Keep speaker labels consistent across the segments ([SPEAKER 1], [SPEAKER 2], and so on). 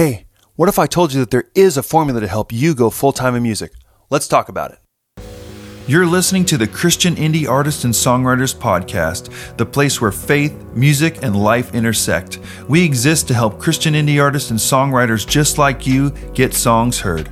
[SPEAKER 1] Hey, what if I told you that there is a formula to help you go full time in music? Let's talk about it. You're listening to the Christian Indie Artists and Songwriters Podcast, the place where faith, music, and life intersect. We exist to help Christian indie artists and songwriters just like you get songs heard.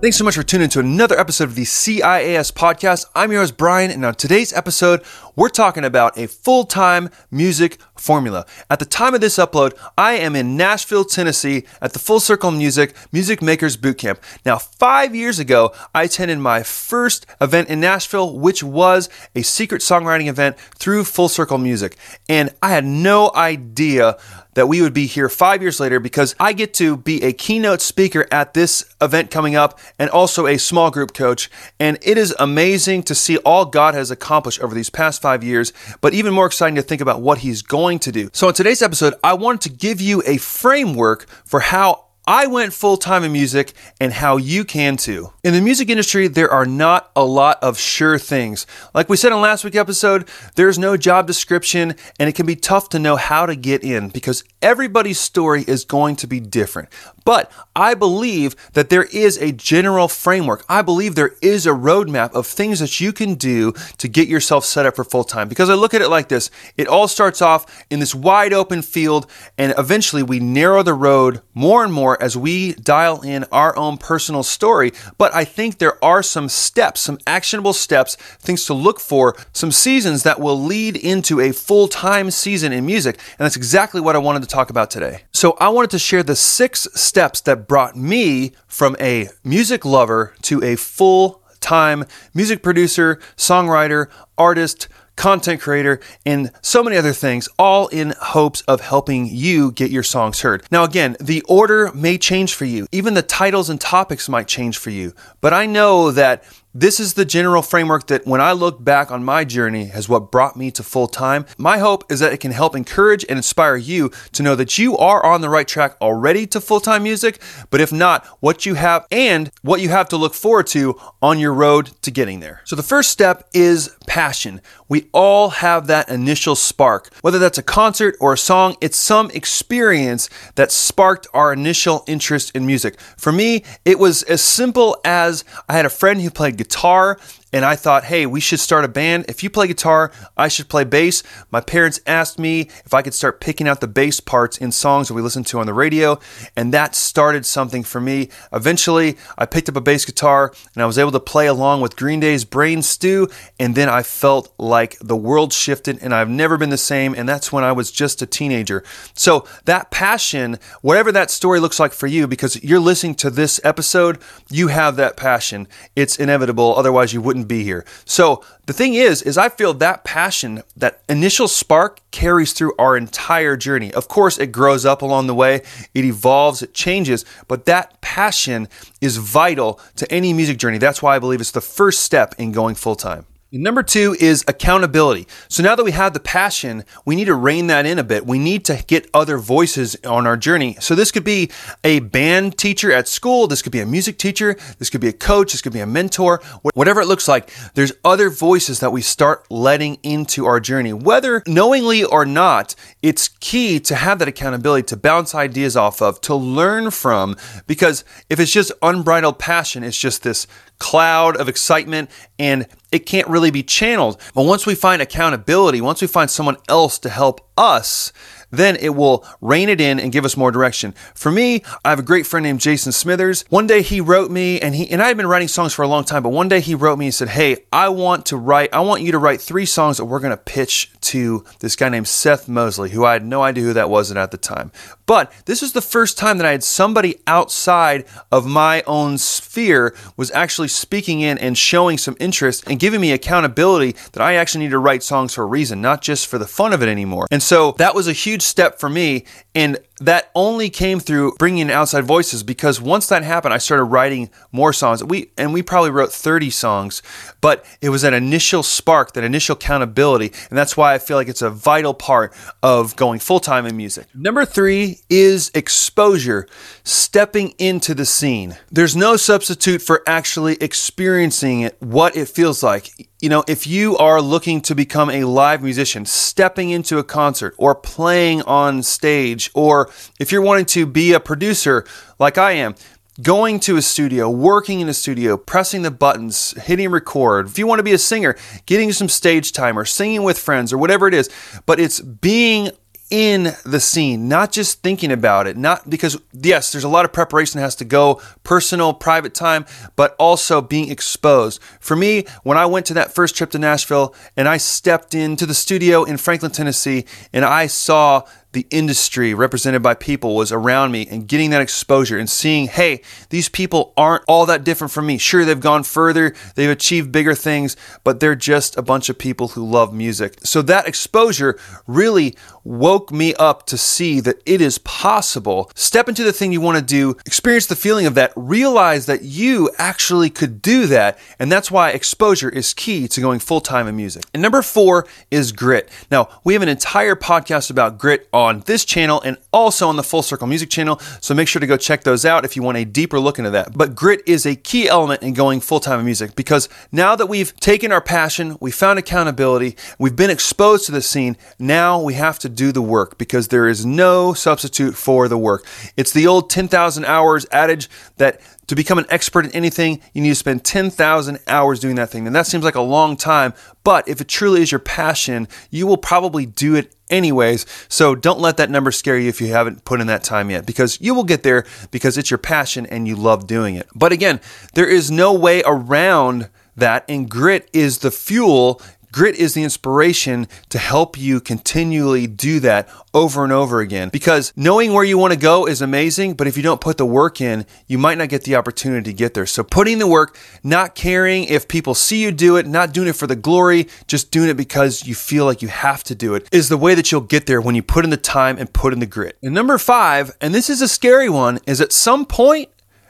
[SPEAKER 1] Thanks so much for tuning in to another episode of the CIAS podcast. I'm your host, Bryan, and on today's episode, we're talking about a full time music formula. At the time of this upload, I am in Nashville, Tennessee at the Full Circle Music Music Makers Bootcamp. Now, five years ago, I attended my first event in Nashville, which was a secret songwriting event through Full Circle Music. And I had no idea that we would be here five years later because I get to be a keynote speaker at this event coming up and also a small group coach. And it is amazing to see all God has accomplished over these past five years, but even more exciting to think about what He's going to do. So, in today's episode, I wanted to give you a framework for how I went full time in music and how you can too. In the music industry, there are not a lot of sure things. Like we said in last week's episode, there's no job description and it can be tough to know how to get in because everybody's story is going to be different. But I believe that there is a general framework. I believe there is a roadmap of things that you can do to get yourself set up for full time. Because I look at it like this it all starts off in this wide open field, and eventually we narrow the road more and more as we dial in our own personal story. But I think there are some steps, some actionable steps, things to look for, some seasons that will lead into a full time season in music. And that's exactly what I wanted to talk about today. So I wanted to share the six steps that brought me from a music lover to a full time music producer, songwriter, artist, content creator, and so many other things, all in hopes of helping you get your songs heard. Now, again, the order may change for you, even the titles and topics might change for you, but I know that this is the general framework that when I look back on my journey has what brought me to full time. My hope is that it can help encourage and inspire you to know that you are on the right track already to full time music, but if not, what you have and what you have to look forward to on your road to getting there. So the first step is passion. We all have that initial spark. Whether that's a concert or a song, it's some experience that sparked our initial interest in music. For me, it was as simple as I had a friend who played guitar guitar and I thought, hey, we should start a band. If you play guitar, I should play bass. My parents asked me if I could start picking out the bass parts in songs that we listened to on the radio, and that started something for me. Eventually, I picked up a bass guitar and I was able to play along with Green Day's Brain Stew, and then I felt like the world shifted and I've never been the same, and that's when I was just a teenager. So, that passion, whatever that story looks like for you, because you're listening to this episode, you have that passion. It's inevitable, otherwise, you wouldn't wouldn't be here. So the thing is, is I feel that passion, that initial spark carries through our entire journey. Of course, it grows up along the way, it evolves, it changes, but that passion is vital to any music journey. That's why I believe it's the first step in going full time. Number two is accountability. So now that we have the passion, we need to rein that in a bit. We need to get other voices on our journey. So this could be a band teacher at school. This could be a music teacher. This could be a coach. This could be a mentor. Whatever it looks like, there's other voices that we start letting into our journey. Whether knowingly or not, it's key to have that accountability to bounce ideas off of, to learn from, because if it's just unbridled passion, it's just this cloud of excitement and it can't really be channeled. But once we find accountability, once we find someone else to help us, then it will rein it in and give us more direction. For me, I have a great friend named Jason Smithers. One day he wrote me and he and I had been writing songs for a long time, but one day he wrote me and said, "Hey, I want to write I want you to write 3 songs that we're going to pitch to this guy named Seth Mosley, who I had no idea who that was at the time. But this was the first time that I had somebody outside of my own sphere was actually speaking in and showing some interest and giving me accountability that I actually need to write songs for a reason, not just for the fun of it anymore. And so that was a huge step for me. And that only came through bringing in outside voices because once that happened, I started writing more songs. We and we probably wrote 30 songs, but it was that initial spark, that initial accountability, and that's why I feel like it's a vital part of going full time in music. Number three is exposure, stepping into the scene. There's no substitute for actually experiencing it, what it feels like. You know, if you are looking to become a live musician, stepping into a concert or playing on stage or if you're wanting to be a producer like I am, going to a studio, working in a studio, pressing the buttons, hitting record. If you want to be a singer, getting some stage time or singing with friends or whatever it is, but it's being in the scene, not just thinking about it. Not because, yes, there's a lot of preparation that has to go, personal, private time, but also being exposed. For me, when I went to that first trip to Nashville and I stepped into the studio in Franklin, Tennessee, and I saw the industry represented by people was around me and getting that exposure and seeing, hey, these people aren't all that different from me. Sure, they've gone further, they've achieved bigger things, but they're just a bunch of people who love music. So that exposure really woke me up to see that it is possible. Step into the thing you want to do, experience the feeling of that, realize that you actually could do that. And that's why exposure is key to going full time in music. And number four is grit. Now, we have an entire podcast about grit on this channel and also on the Full Circle Music channel. So make sure to go check those out if you want a deeper look into that. But grit is a key element in going full time in music because now that we've taken our passion, we found accountability, we've been exposed to the scene, now we have to do the work because there is no substitute for the work. It's the old 10,000 hours adage that to become an expert in anything, you need to spend 10,000 hours doing that thing. And that seems like a long time, but if it truly is your passion, you will probably do it anyways. So don't let that number scare you if you haven't put in that time yet because you will get there because it's your passion and you love doing it. But again, there is no way around that, and grit is the fuel Grit is the inspiration to help you continually do that over and over again. Because knowing where you want to go is amazing, but if you don't put the work in, you might not get the opportunity to get there. So putting the work, not caring if people see you do it, not doing it for the glory, just doing it because you feel like you have to do it, is the way that you'll get there when you put in the time and put in the grit. And number five, and this is a scary one, is at some point,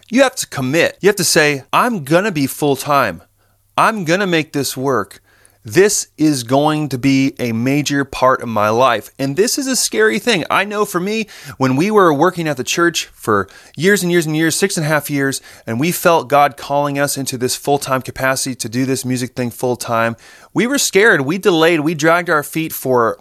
[SPEAKER 1] you have to commit. You have to say, I'm going to be full time. I'm going to make this work. This is going to be a major part of my life. And this is a scary thing. I know for me, when we were working at the church for years and years and years, six and a half years, and we felt God calling us into this full time capacity to do this music thing full time, we were scared. We delayed, we dragged our feet for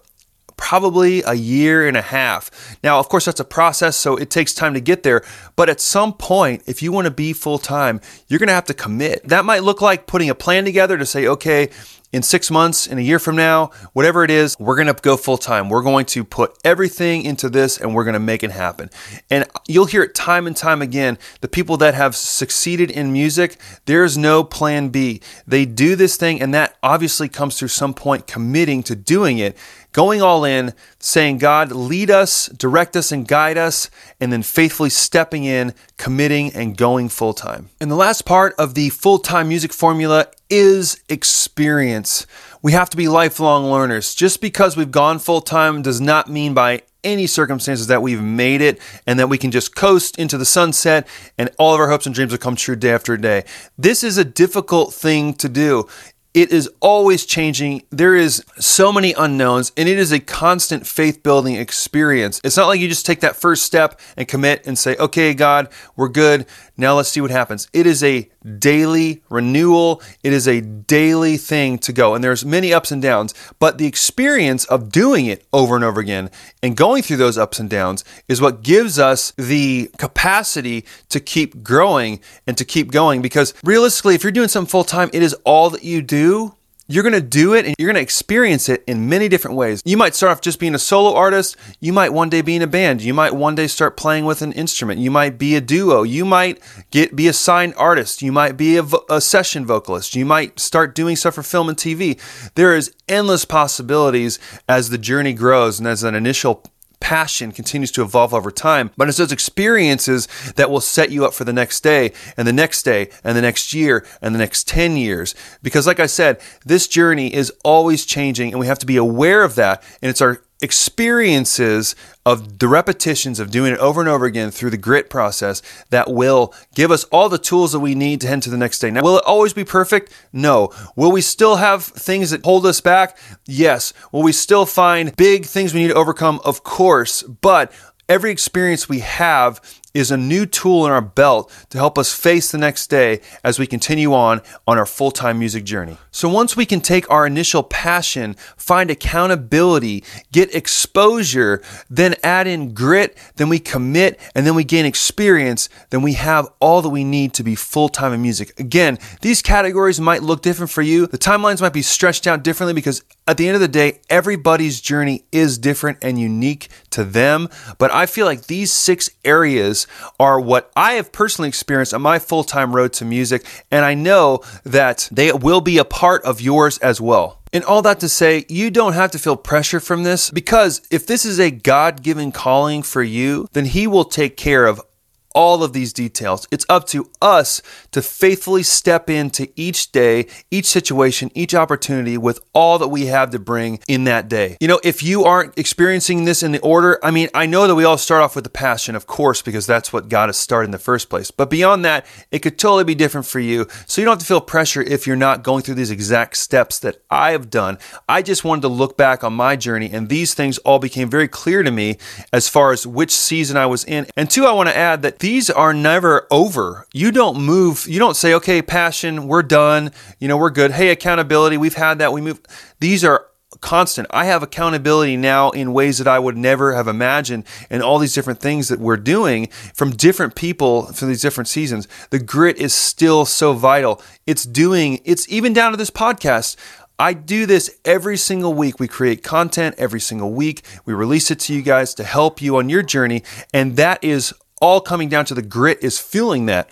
[SPEAKER 1] probably a year and a half. Now, of course, that's a process, so it takes time to get there. But at some point, if you want to be full time, you're going to have to commit. That might look like putting a plan together to say, okay, in six months, in a year from now, whatever it is, we're going to go full time. We're going to put everything into this and we're going to make it happen. And you'll hear it time and time again. The people that have succeeded in music, there's no plan B. They do this thing, and that obviously comes through some point committing to doing it going all in, saying, God, lead us, direct us, and guide us, and then faithfully stepping in, committing, and going full time. And the last part of the full time music formula is experience. We have to be lifelong learners. Just because we've gone full time does not mean by any circumstances that we've made it and that we can just coast into the sunset and all of our hopes and dreams will come true day after day. This is a difficult thing to do. It is always changing. There is so many unknowns, and it is a constant faith building experience. It's not like you just take that first step and commit and say, okay, God, we're good. Now let's see what happens. It is a daily renewal. It is a daily thing to go. And there's many ups and downs, but the experience of doing it over and over again and going through those ups and downs is what gives us the capacity to keep growing and to keep going because realistically, if you're doing something full time, it is all that you do you're going to do it and you're going to experience it in many different ways. You might start off just being a solo artist. You might one day be in a band. You might one day start playing with an instrument. You might be a duo. You might get be a signed artist. You might be a, a session vocalist. You might start doing stuff for film and TV. There is endless possibilities as the journey grows and as an initial passion continues to evolve over time. But it's those experiences that will set you up for the next day and the next day and the next year and the next 10 years. Because, like I said, this journey is always changing and we have to be aware of that. And it's our experiences of the repetitions of doing it over and over again through the grit process that will give us all the tools that we need to head to the next day. Now, will it always be perfect? No. Will we still have things that hold us back? Yes. Will we still find big things we need to overcome? Of course. But every experience we have is a new tool in our belt to help us face the next day as we continue on on our full time music journey. So once we can take our initial passion, find accountability, get exposure, then add in grit, then we commit, and then we gain experience, then we have all that we need to be full time in music. Again, these categories might look different for you. The timelines might be stretched out differently because at the end of the day, everybody's journey is different and unique to them. But I feel like these six areas are what I have personally experienced on my full time road to music. And I know that they will be a part of yours as well. And all that to say, you don't have to feel pressure from this because if this is a God given calling for you, then He will take care of all of these details. It's up to us to faithfully step into each day, each situation, each opportunity with all that we have to bring in that day. You know, if you aren't experiencing this in the order, I mean, I know that we all start off with the passion, of course, because that's what got us started in the first place. But beyond that, it could totally be different for you. So you don't have to feel pressure if you're not going through these exact steps that I have done. I just wanted to look back on my journey, and these things all became very clear to me as far as which season I was in. And two, I want to add that these are never over. You don't move, you don't say, okay, passion, we're done, you know, we're good. Hey, accountability, we've had that, we move. These are constant. I have accountability now in ways that I would never have imagined, and all these different things that we're doing from different people for these different seasons. The grit is still so vital. It's doing, it's even down to this podcast. I do this every single week. We create content every single week. We release it to you guys to help you on your journey. And that is all coming down to the grit is fueling that.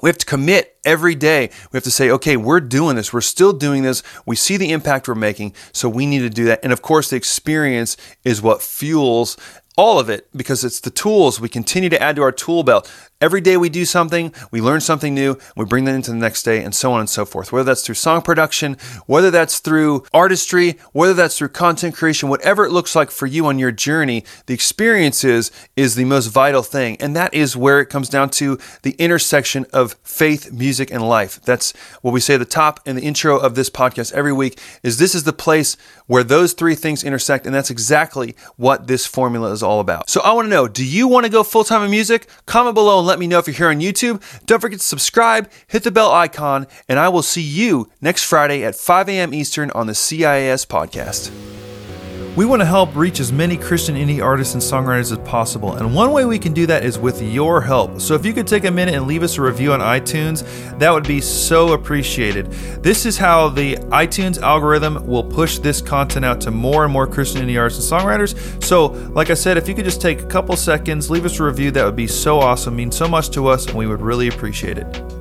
[SPEAKER 1] We have to commit every day. We have to say, okay, we're doing this. We're still doing this. We see the impact we're making. So we need to do that. And of course, the experience is what fuels all of it because it's the tools we continue to add to our tool belt. Every day we do something, we learn something new, we bring that into the next day, and so on and so forth. Whether that's through song production, whether that's through artistry, whether that's through content creation, whatever it looks like for you on your journey, the experiences is the most vital thing. And that is where it comes down to the intersection of faith, music, and life. That's what we say at the top in the intro of this podcast every week is this is the place where those three things intersect, and that's exactly what this formula is all about. So I want to know, do you want to go full-time in music? Comment below let me know if you're here on YouTube. Don't forget to subscribe, hit the bell icon, and I will see you next Friday at 5 a.m. Eastern on the CIAS podcast. We want to help reach as many Christian indie artists and songwriters as possible, and one way we can do that is with your help. So if you could take a minute and leave us a review on iTunes, that would be so appreciated. This is how the iTunes algorithm will push this content out to more and more Christian indie artists and songwriters. So, like I said, if you could just take a couple seconds, leave us a review, that would be so awesome, means so much to us, and we would really appreciate it.